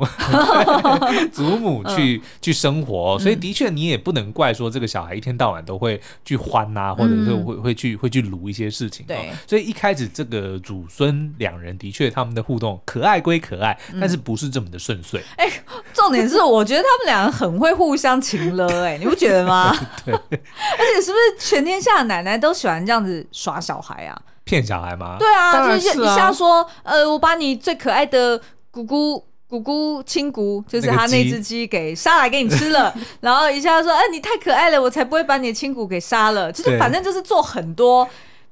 祖母去、嗯、去生活，所以的确你也不能怪说这个小孩一天到晚都会去欢呐、啊，或者是会会去会去撸一些事情。对、哦，所以一开始这个祖孙两人的确他们的互动可爱归可爱，嗯、但是不是这么的顺遂。哎，重点是我觉得他们两人很会互相情勒，哎，你不觉得吗？对，而且是不是全天下的奶奶都喜欢这样子耍小孩啊？骗小孩吗？对啊，啊就是一下说，呃，我把你最可爱的姑姑、姑姑、亲姑，就是他那只鸡给杀来给你吃了，然后一下说，哎、呃，你太可爱了，我才不会把你的亲姑给杀了，就是反正就是做很多。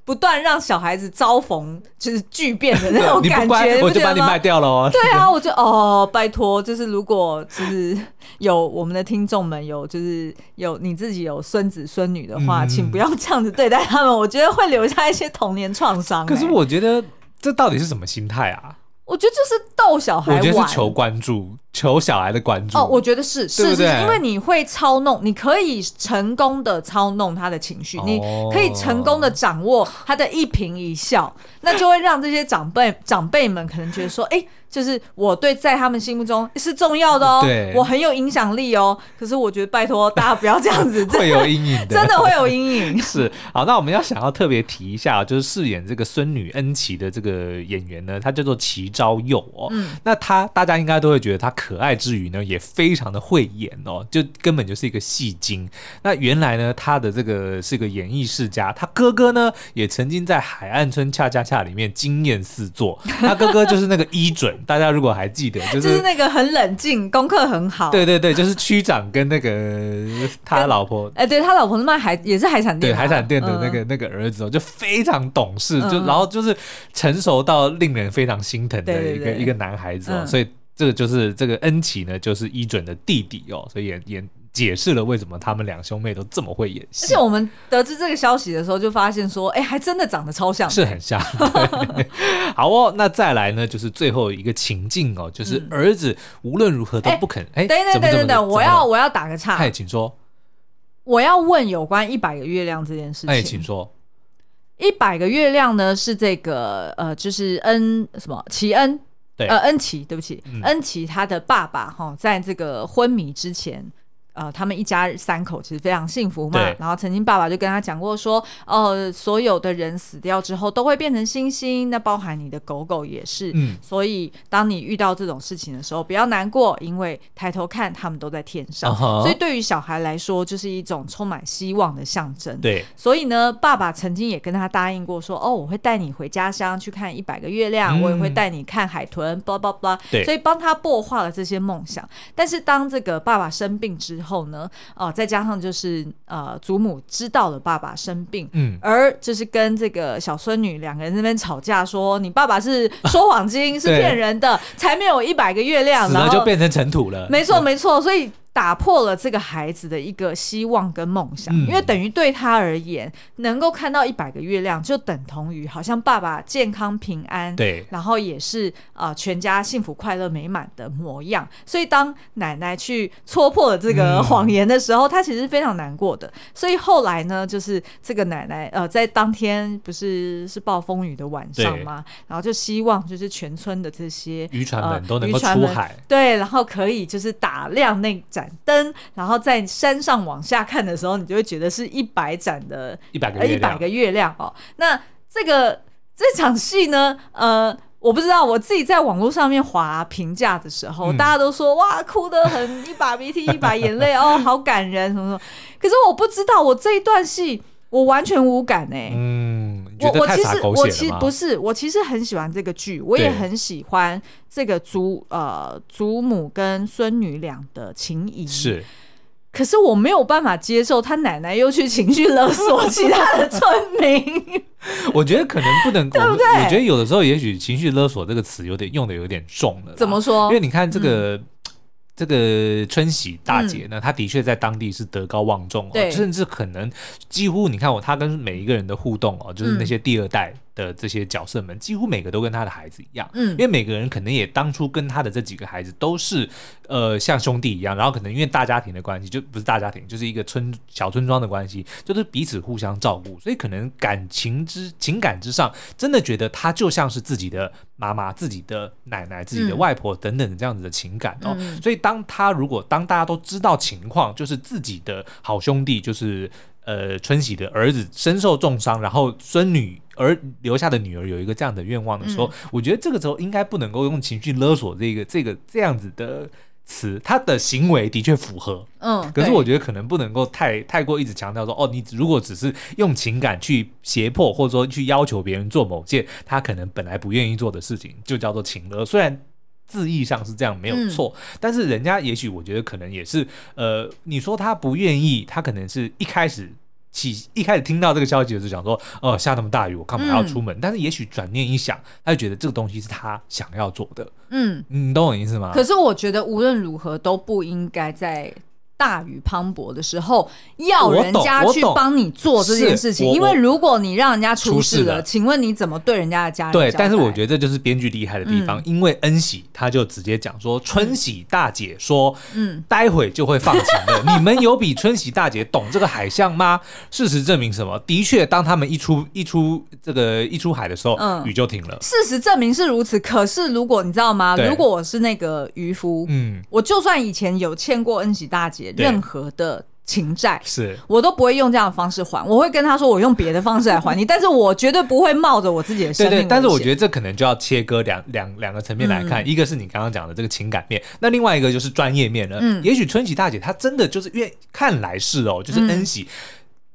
不断让小孩子遭逢就是巨变的那种感觉，我就把你卖掉了哦。对啊，我就哦，拜托，就是如果就是有我们的听众们有就是有你自己有孙子孙女的话，嗯、请不要这样子对待他们，我觉得会留下一些童年创伤、欸。可是我觉得这到底是什么心态啊？我觉得就是逗小孩玩，我觉得是求关注。求小孩的关注哦，我觉得是是是，因为你会操弄，你可以成功的操弄他的情绪，你可以成功的掌握他的一颦一笑，那就会让这些长辈 长辈们可能觉得说，哎，就是我对在他们心目中是重要的哦，对，我很有影响力哦。可是我觉得拜托大家不要这样子，会有阴影的，真的会有阴影。是。好，那我们要想要特别提一下，就是饰演这个孙女恩琪的这个演员呢，她叫做齐昭佑哦，嗯，那她大家应该都会觉得他。可爱之余呢，也非常的会演哦，就根本就是一个戏精。那原来呢，他的这个是个演艺世家，他哥哥呢也曾经在《海岸村恰恰恰》里面惊艳四座。他哥哥就是那个伊准，大家如果还记得，就是、就是那个很冷静、功课很好。对对对，就是区长跟那个他老婆，哎，对他老婆是卖海，也是海产店，对海产店的那个、嗯、那个儿子哦，就非常懂事，就、嗯、然后就是成熟到令人非常心疼的一个一个男孩子哦，嗯、所以。这个就是这个恩琪呢，就是一准的弟弟哦，所以也也解释了为什么他们两兄妹都这么会演戏。而且我们得知这个消息的时候，就发现说，哎，还真的长得超像，是很像。好哦，那再来呢，就是最后一个情境哦，就是儿子无论如何都不肯。哎，等等等等等，我要我要打个岔。哎，请说。我要问有关一百个月亮这件事情。哎，请说。一百个月亮呢，是这个呃，就是恩什么奇恩。对呃，恩琪，对不起，嗯、恩琪他的爸爸哈，在这个昏迷之前。呃，他们一家三口其实非常幸福嘛。对然后曾经爸爸就跟他讲过说，呃，所有的人死掉之后都会变成星星，那包含你的狗狗也是。嗯。所以当你遇到这种事情的时候，不要难过，因为抬头看，他们都在天上。Uh huh、所以对于小孩来说，就是一种充满希望的象征。对。所以呢，爸爸曾经也跟他答应过说，哦，我会带你回家乡去看一百个月亮，嗯、我也会带你看海豚，巴拉巴拉。对。所以帮他擘画了这些梦想。但是当这个爸爸生病之后，后呢，哦，再加上就是呃，祖母知道了爸爸生病，嗯，而就是跟这个小孙女两个人那边吵架，说你爸爸是说谎精，是骗人的，才没有一百个月亮，然后就变成尘土了。没错，没错，所以。打破了这个孩子的一个希望跟梦想，嗯、因为等于对他而言，能够看到一百个月亮，就等同于好像爸爸健康平安，对，然后也是啊、呃、全家幸福快乐美满的模样。所以当奶奶去戳破了这个谎言的时候，他、嗯、其实非常难过的。所以后来呢，就是这个奶奶呃在当天不是是暴风雨的晚上吗？然后就希望就是全村的这些渔船们都能够出海，对，然后可以就是打亮那盏。灯，然后在山上往下看的时候，你就会觉得是一百盏的一百个一百个月亮哦。那这个这场戏呢，呃，我不知道，我自己在网络上面划评价的时候，嗯、大家都说哇，哭得很，一把鼻涕一把眼泪哦，好感人什么什么。可是我不知道，我这一段戏我完全无感哎。嗯。我我其实我其实不是，我其实很喜欢这个剧，我也很喜欢这个祖呃祖母跟孙女俩的情谊。是，可是我没有办法接受他奶奶又去情绪勒索其他的村民。我觉得可能不能，对不对？我觉得有的时候也许情绪勒索这个词有点用的有点重了。怎么说？因为你看这个。嗯这个春喜大姐呢，她、嗯、的确在当地是德高望重哦，甚至可能几乎你看我，她跟每一个人的互动哦，就是那些第二代。嗯的这些角色们几乎每个都跟他的孩子一样，嗯，因为每个人可能也当初跟他的这几个孩子都是呃像兄弟一样，然后可能因为大家庭的关系，就不是大家庭，就是一个村小村庄的关系，就是彼此互相照顾，所以可能感情之情感之上，真的觉得他就像是自己的妈妈、自己的奶奶、自己的外婆等等的这样子的情感哦。嗯、所以当他如果当大家都知道情况，就是自己的好兄弟就是。呃，春喜的儿子身受重伤，然后孙女儿留下的女儿有一个这样的愿望的时候，嗯、我觉得这个时候应该不能够用情绪勒索这个这个这样子的词，他的行为的确符合，嗯，可是我觉得可能不能够太太过一直强调说，哦，你如果只是用情感去胁迫或者说去要求别人做某件他可能本来不愿意做的事情，就叫做情勒，虽然。字义上是这样没有错，嗯、但是人家也许我觉得可能也是，呃，你说他不愿意，他可能是一开始起一开始听到这个消息的时候想说，哦、呃，下那么大雨，我干嘛要出门？嗯、但是也许转念一想，他就觉得这个东西是他想要做的，嗯，你懂我意思吗？可是我觉得无论如何都不应该在。大雨磅礴的时候，要人家去帮你做这件事情，因为如果你让人家出事了，请问你怎么对人家的家人？对，但是我觉得这就是编剧厉害的地方，因为恩喜他就直接讲说，春喜大姐说，嗯，待会就会放晴了。你们有比春喜大姐懂这个海象吗？事实证明什么？的确，当他们一出一出这个一出海的时候，雨就停了。事实证明是如此。可是如果你知道吗？如果我是那个渔夫，嗯，我就算以前有欠过恩喜大姐。任何的情债是。我都不会用这样的方式还，我会跟他说，我用别的方式来还你，但是我绝对不会冒着我自己的生命。对对，但是我觉得这可能就要切割两两两个层面来看，嗯、一个是你刚刚讲的这个情感面，那另外一个就是专业面了。嗯，也许春喜大姐她真的就是因为看来是哦，就是恩喜，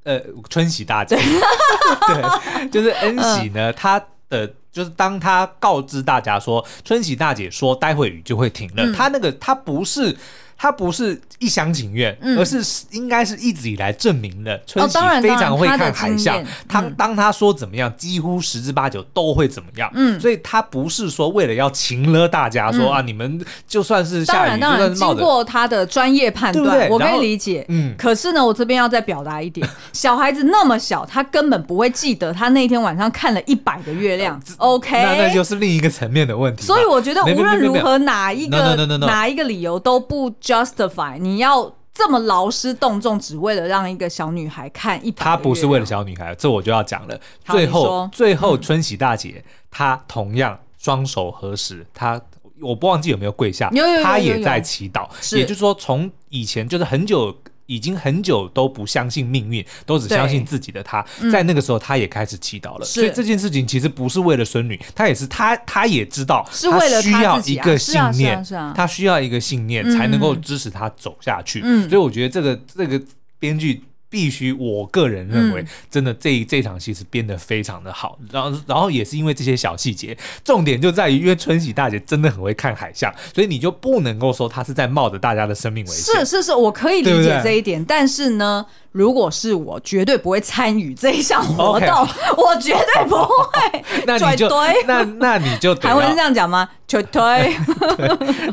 嗯、呃，春喜大姐，对，就是恩喜呢，她的、呃、就是当她告知大家说，春喜大姐说待会雨就会停了，她、嗯、那个她不是。他不是一厢情愿，嗯、而是应该是一直以来证明了春喜非常会看海象。他、嗯、当他说怎么样，几乎十之八九都会怎么样。嗯，所以他不是说为了要情了大家说、嗯、啊，你们就算是下雨，当然，当然经过他的专业判断，对对，我可以理解。嗯，可是呢，我这边要再表达一点，小孩子那么小，他根本不会记得他那天晚上看了一百个月亮。OK，那那就是另一个层面的问题。所以我觉得无论如何，哪一个哪一个理由都不 justify。你要这么劳师动众，只为了让一个小女孩看一？他不是为了小女孩，这我就要讲了。最后，最后春喜大姐、嗯、她同样双手合十，她我不忘记有没有跪下，她也在祈祷。也就是说，从以前就是很久。已经很久都不相信命运，都只相信自己的他，在那个时候他也开始祈祷了。所以这件事情其实不是为了孙女，他也是他他也知道，是为了他需要一个信念，他需要一个信念才能够支持他走下去。所以我觉得这个这个编剧。必须，我个人认为，真的这这场戏是编得非常的好，然后然后也是因为这些小细节，重点就在于，因为春喜大姐真的很会看海象，所以你就不能够说她是在冒着大家的生命危险。是是是，我可以理解这一点，对对，但是呢，如果是我，绝对不会参与这一项活动，Okay. 我绝对不会。那你就那那你就还会是这样讲吗？绝对。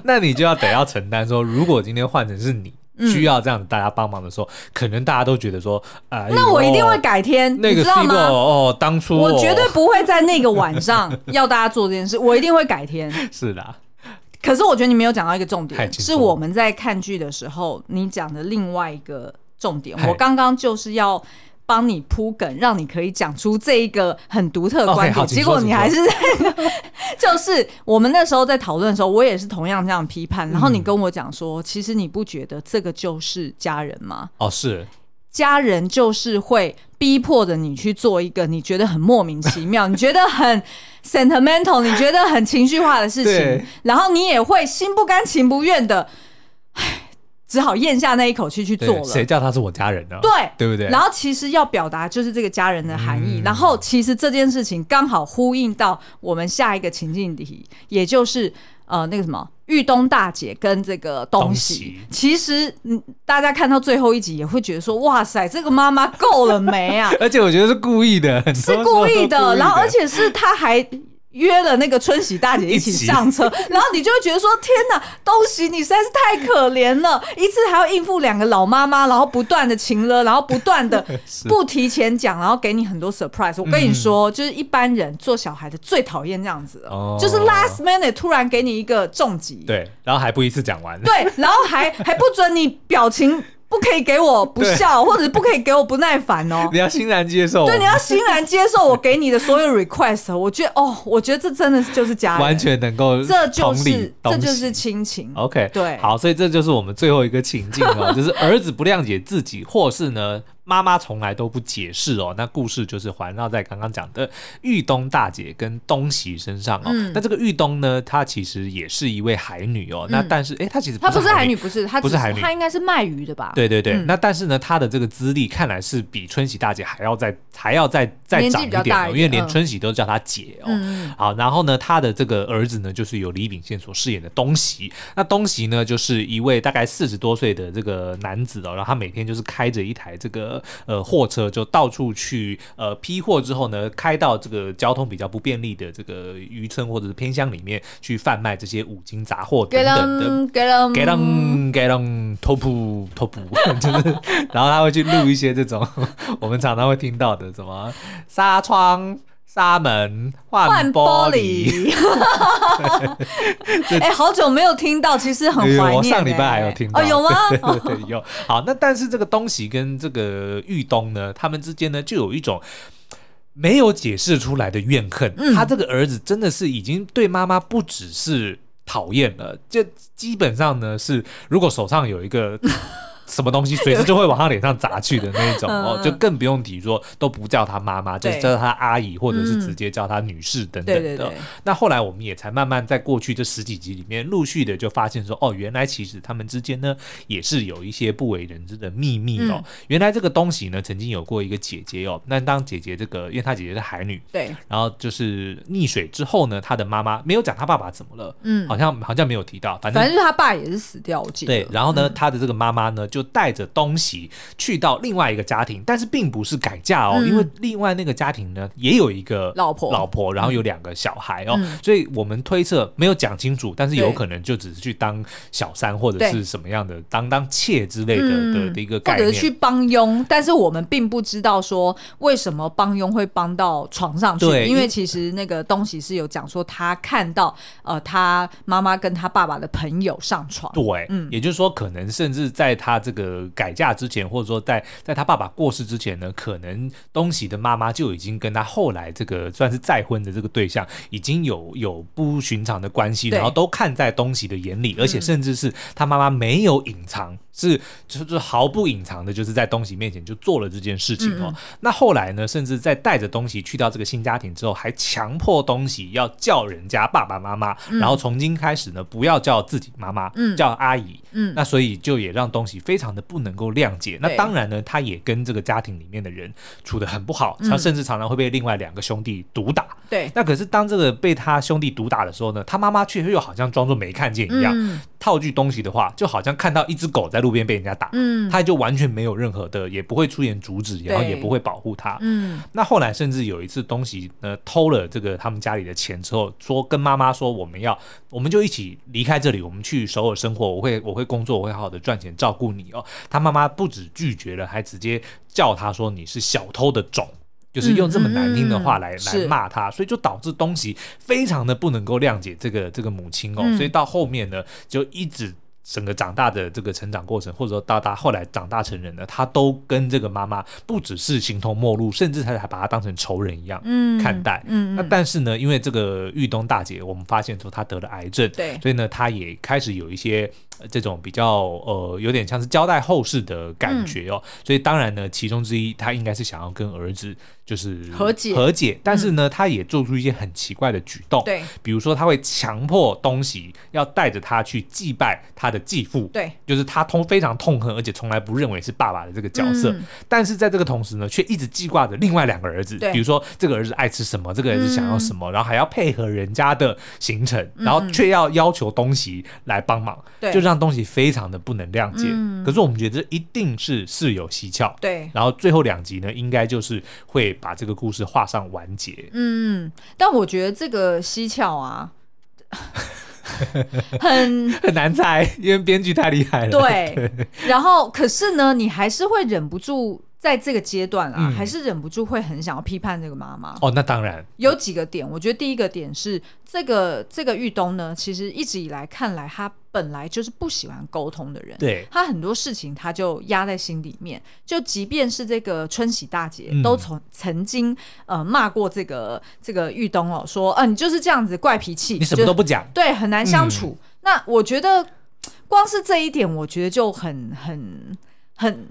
那你就要得要承担说，如果今天换成是你。需要这样子大家帮忙的时候，嗯、可能大家都觉得说，啊、呃，那我一定会改天，那个 C 罗哦，当初、哦、我绝对不会在那个晚上 要大家做这件事，我一定会改天。是的，可是我觉得你没有讲到一个重点，是我们在看剧的时候你讲的另外一个重点。我刚刚就是要。帮你铺梗，让你可以讲出这一个很独特的观点。Okay, 结果你还是在，就是我们那时候在讨论的时候，我也是同样这样批判。然后你跟我讲说，嗯、其实你不觉得这个就是家人吗？哦，是家人就是会逼迫着你去做一个你觉得很莫名其妙、你觉得很 sentimental、你觉得很情绪化的事情，然后你也会心不甘情不愿的。只好咽下那一口气去做了。谁叫他是我家人呢？对，对不对？然后其实要表达就是这个家人的含义。嗯、然后其实这件事情刚好呼应到我们下一个情境题，也就是呃那个什么玉东大姐跟这个东西。其实嗯，大家看到最后一集也会觉得说，哇塞，这个妈妈够了没啊？而且我觉得是故意的，是故意的。然后而且是他还。约了那个春喜大姐一起上车，然后你就会觉得说：天哪，东西你实在是太可怜了，一次还要应付两个老妈妈，然后不断的情了，然后不断的 不提前讲，然后给你很多 surprise。我跟你说，就是一般人做小孩的最讨厌这样子了，就是 last minute 突然给你一个重击，对，然后还不一次讲完，对，然后还还不准你表情。不可以给我不笑，或者不可以给我不耐烦哦。你要欣然接受。对，你要欣然接受我给你的所有 request。我觉得哦，我觉得这真的就是家人，完全能够，这就是这就是亲情。OK，对，好，所以这就是我们最后一个情境哦，就是儿子不谅解自己，或是呢。妈妈从来都不解释哦，那故事就是环绕在刚刚讲的玉东大姐跟东喜身上哦。嗯、那这个玉东呢，她其实也是一位海女哦。嗯、那但是，哎，她其实她不是海女，不是她不是海女，她应该是卖鱼的吧？对对对。嗯、那但是呢，她的这个资历看来是比春喜大姐还要再还要再再长一点哦，因为连春喜都叫她姐哦。嗯、好，然后呢，她的这个儿子呢，就是由李秉宪所饰演的东喜。那东喜呢，就是一位大概四十多岁的这个男子哦，然后他每天就是开着一台这个。呃，货车就到处去呃批货之后呢，开到这个交通比较不便利的这个渔村或者是偏乡里面去贩卖这些五金杂货等等的。给人给人给人 top top，就是，然后他会去录一些这种我们常常会听到的什么纱窗。纱门换玻璃，哎，好久没有听到，其实很怀念、欸。我上礼拜还有听到，哦，有吗？对 对对，有。好，那但是这个东西跟这个玉东呢，他们之间呢，就有一种没有解释出来的怨恨。嗯、他这个儿子真的是已经对妈妈不只是讨厌了，就基本上呢是，如果手上有一个。什么东西随时就会往他脸上砸去的那一种 哦，就更不用提说都不叫他妈妈，就是叫他阿姨，或者是直接叫他女士等等的。那后来我们也才慢慢在过去这十几集里面，陆续的就发现说，哦，原来其实他们之间呢也是有一些不为人知的秘密哦。原来这个东西呢曾经有过一个姐姐哦，那当姐姐这个，因为她姐姐是海女，对，然后就是溺水之后呢，她的妈妈没有讲她爸爸怎么了，嗯，好像好像没有提到，反正反正就是她爸也是死掉，我记得。对，然后呢，她的这个妈妈呢就。就带着东西去到另外一个家庭，但是并不是改嫁哦，嗯、因为另外那个家庭呢也有一个老婆，老婆，然后有两个小孩哦，嗯、所以我们推测没有讲清楚，但是有可能就只是去当小三或者是什么样的当当妾之类的、嗯、的的一个概念，或者是去帮佣，但是我们并不知道说为什么帮佣会帮到床上去，因为其实那个东西是有讲说他看到呃他妈妈跟他爸爸的朋友上床，对，嗯，也就是说可能甚至在他。这个改嫁之前，或者说在在他爸爸过世之前呢，可能东喜的妈妈就已经跟他后来这个算是再婚的这个对象已经有有不寻常的关系，然后都看在东喜的眼里，而且甚至是他妈妈没有隐藏。嗯是，就是毫不隐藏的，就是在东西面前就做了这件事情哦。嗯、那后来呢，甚至在带着东西去到这个新家庭之后，还强迫东西要叫人家爸爸妈妈，嗯、然后从今开始呢，不要叫自己妈妈，嗯、叫阿姨。嗯，那所以就也让东西非常的不能够谅解。嗯、那当然呢，他也跟这个家庭里面的人处的很不好，他、嗯、甚至常常会被另外两个兄弟毒打。对，那可是当这个被他兄弟毒打的时候呢，他妈妈却又好像装作没看见一样。嗯、套句东西的话，就好像看到一只狗在路边被人家打，嗯，他就完全没有任何的，也不会出言阻止，然后也不会保护他，嗯。那后来甚至有一次，东西呃偷了这个他们家里的钱之后，说跟妈妈说，我们要，我们就一起离开这里，我们去首尔生活，我会我会工作，我会好好的赚钱照顾你哦。他妈妈不止拒绝了，还直接叫他说你是小偷的种，就是用这么难听的话来、嗯、来骂他，所以就导致东西非常的不能够谅解这个这个母亲哦，嗯、所以到后面呢就一直。整个长大的这个成长过程，或者说到他后来长大成人呢，他都跟这个妈妈不只是形同陌路，甚至他还把他当成仇人一样看待。嗯，嗯，那但是呢，因为这个玉东大姐，我们发现说她得了癌症，对，所以呢，她也开始有一些这种比较呃，有点像是交代后事的感觉哦。嗯、所以当然呢，其中之一，他应该是想要跟儿子。就是和解。和解，但是呢，他也做出一些很奇怪的举动，对，比如说他会强迫东西要带着他去祭拜他的继父，对，就是他痛非常痛恨，而且从来不认为是爸爸的这个角色，但是在这个同时呢，却一直记挂着另外两个儿子，比如说这个儿子爱吃什么，这个儿子想要什么，然后还要配合人家的行程，然后却要要求东西来帮忙，对，就让东西非常的不能谅解。可是我们觉得这一定是事有蹊跷，对，然后最后两集呢，应该就是会。把这个故事画上完结。嗯，但我觉得这个蹊跷啊，很 很难猜，因为编剧太厉害了。对，对然后可是呢，你还是会忍不住。在这个阶段啊，嗯、还是忍不住会很想要批判这个妈妈。哦，那当然有几个点。我觉得第一个点是这个这个玉东呢，其实一直以来看来，他本来就是不喜欢沟通的人。对，他很多事情他就压在心里面。就即便是这个春喜大姐，嗯、都从曾经呃骂过这个这个玉东哦，说嗯、呃，你就是这样子怪脾气，你什么都不讲，对，很难相处。嗯、那我觉得光是这一点，我觉得就很很很。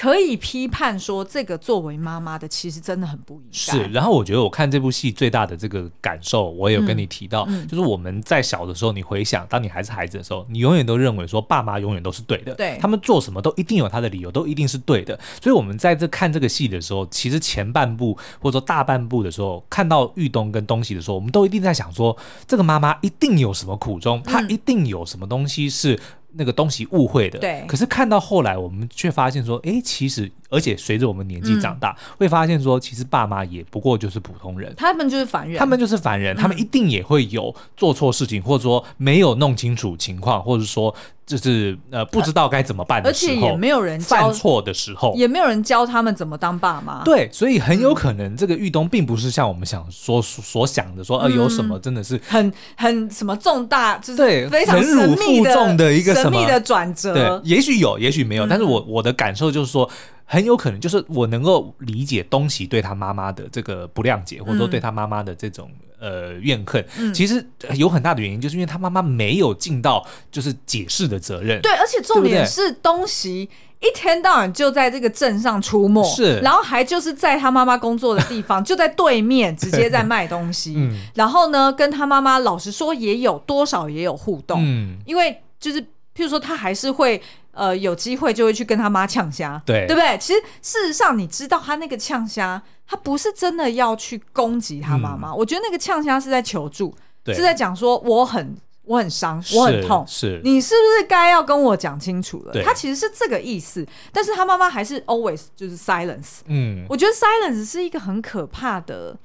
可以批判说，这个作为妈妈的其实真的很不应该。是，然后我觉得我看这部戏最大的这个感受，我也有跟你提到，嗯嗯、就是我们在小的时候，你回想，当你还是孩子的时候，你永远都认为说，爸妈永远都是对的，对，他们做什么都一定有他的理由，都一定是对的。所以我们在这看这个戏的时候，其实前半部或者说大半部的时候，看到玉东跟东西的时候，我们都一定在想说，这个妈妈一定有什么苦衷，她一定有什么东西是。那个东西误会的，对。可是看到后来，我们却发现说，哎，其实，而且随着我们年纪长大，嗯、会发现说，其实爸妈也不过就是普通人，他们就是凡人，他们就是凡人，嗯、他们一定也会有做错事情，或者说没有弄清楚情况，或者说。就是呃，不知道该怎么办的时候，而且也没有人犯错的时候，也没有人教他们怎么当爸妈。对，所以很有可能这个玉东并不是像我们想说所想的说，呃，有什么真的是很很什么重大，就是非常神秘的一个神秘的转折。对，也许有，也许没有，但是我我的感受就是说。很有可能就是我能够理解东西对他妈妈的这个不谅解，或者说对他妈妈的这种呃怨恨。嗯、其实有很大的原因，就是因为他妈妈没有尽到就是解释的责任。对，而且重点是东西一天到晚就在这个镇上出没，是，然后还就是在他妈妈工作的地方，就在对面直接在卖东西。嗯、然后呢，跟他妈妈老实说也有多少也有互动，嗯，因为就是譬如说他还是会。呃，有机会就会去跟他妈呛虾，对，对不对？其实事实上，你知道他那个呛虾，他不是真的要去攻击他妈妈。嗯、我觉得那个呛虾是在求助，是在讲说我很我很伤，我很痛，是你是不是该要跟我讲清楚了？他其实是这个意思，但是他妈妈还是 always 就是 silence。嗯，我觉得 silence 是一个很可怕的、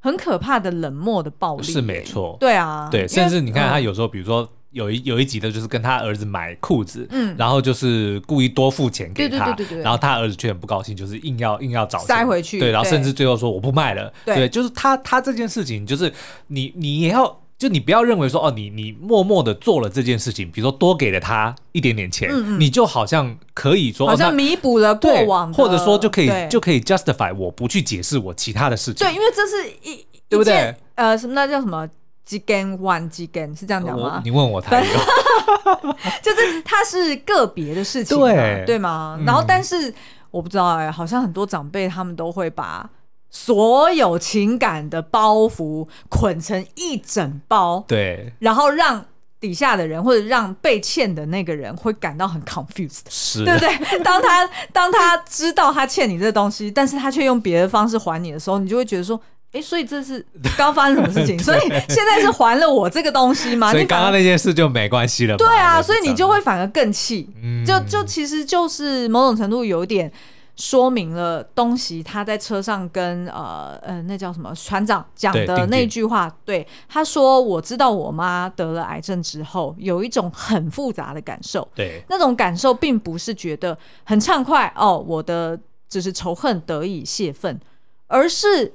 很可怕的冷漠的暴力，是没错。对啊，对，甚至你看他有时候，比如说。有一有一集的就是跟他儿子买裤子，嗯，然后就是故意多付钱给他，对对对然后他儿子却很不高兴，就是硬要硬要找塞回去，对，然后甚至最后说我不卖了，对，就是他他这件事情，就是你你也要就你不要认为说哦，你你默默的做了这件事情，比如说多给了他一点点钱，你就好像可以说好像弥补了过往，或者说就可以就可以 justify 我不去解释我其他的事情，对，因为这是一对不对？呃，什么那叫什么？几根弯几根是这样讲吗？你问我台有，就是它是个别的事情，对对吗？然后，但是我不知道哎，好像很多长辈他们都会把所有情感的包袱捆成一整包，对，然后让底下的人或者让被欠的那个人会感到很 confused，是，对不对？当他当他知道他欠你这东西，但是他却用别的方式还你的时候，你就会觉得说。哎，所以这是 刚发生什么事情？所以现在是还了我这个东西吗？所以刚刚那件事就没关系了。对啊，所以你就会反而更气。嗯，就就其实就是某种程度有点说明了东西他在车上跟呃呃那叫什么船长讲的那句话。对，对，他说：“我知道我妈得了癌症之后，有一种很复杂的感受。对，那种感受并不是觉得很畅快哦，我的只是仇恨得以泄愤，而是。”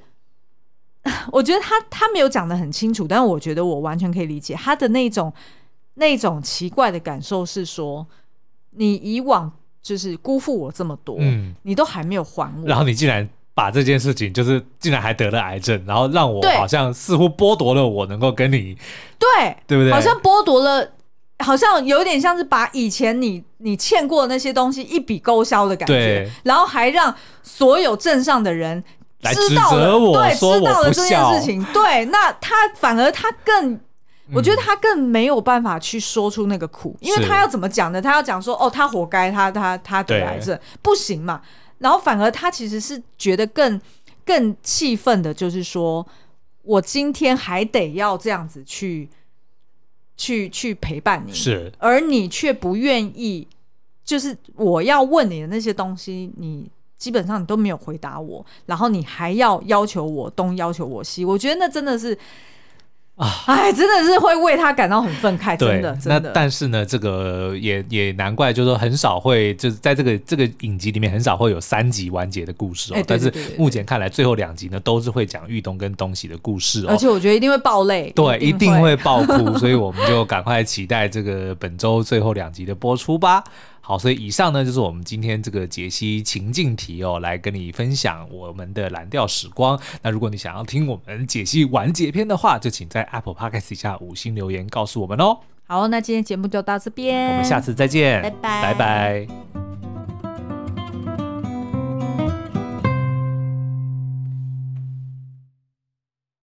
我觉得他他没有讲得很清楚，但是我觉得我完全可以理解他的那种那种奇怪的感受是说，你以往就是辜负我这么多，嗯，你都还没有还我，然后你竟然把这件事情就是竟然还得了癌症，然后让我好像似乎剥夺了我能够跟你对对不对？好像剥夺了，好像有点像是把以前你你欠过的那些东西一笔勾销的感觉，然后还让所有镇上的人。来指责我，对，知道了这件事情，对，那他反而他更，嗯、我觉得他更没有办法去说出那个苦，因为他要怎么讲呢？他要讲说，哦，他活该，他他他得癌症，对不行嘛。然后反而他其实是觉得更更气愤的，就是说我今天还得要这样子去去去陪伴你，是，而你却不愿意，就是我要问你的那些东西，你。基本上你都没有回答我，然后你还要要求我东，要求我西，我觉得那真的是啊，哎，真的是会为他感到很愤慨，真的。真的。那但是呢，这个也也难怪，就是说很少会就是在这个这个影集里面很少会有三集完结的故事哦。但是目前看来，最后两集呢都是会讲玉东跟东西的故事哦。而且我觉得一定会爆泪，对，一定，一定会爆哭，所以我们就赶快期待这个本周最后两集的播出吧。好，所以以上呢就是我们今天这个解析情境题哦，来跟你分享我们的蓝调时光。那如果你想要听我们解析完结篇的话，就请在 Apple Podcast 下五星留言告诉我们哦。好，那今天节目就到这边，我们下次再见，拜拜，拜拜。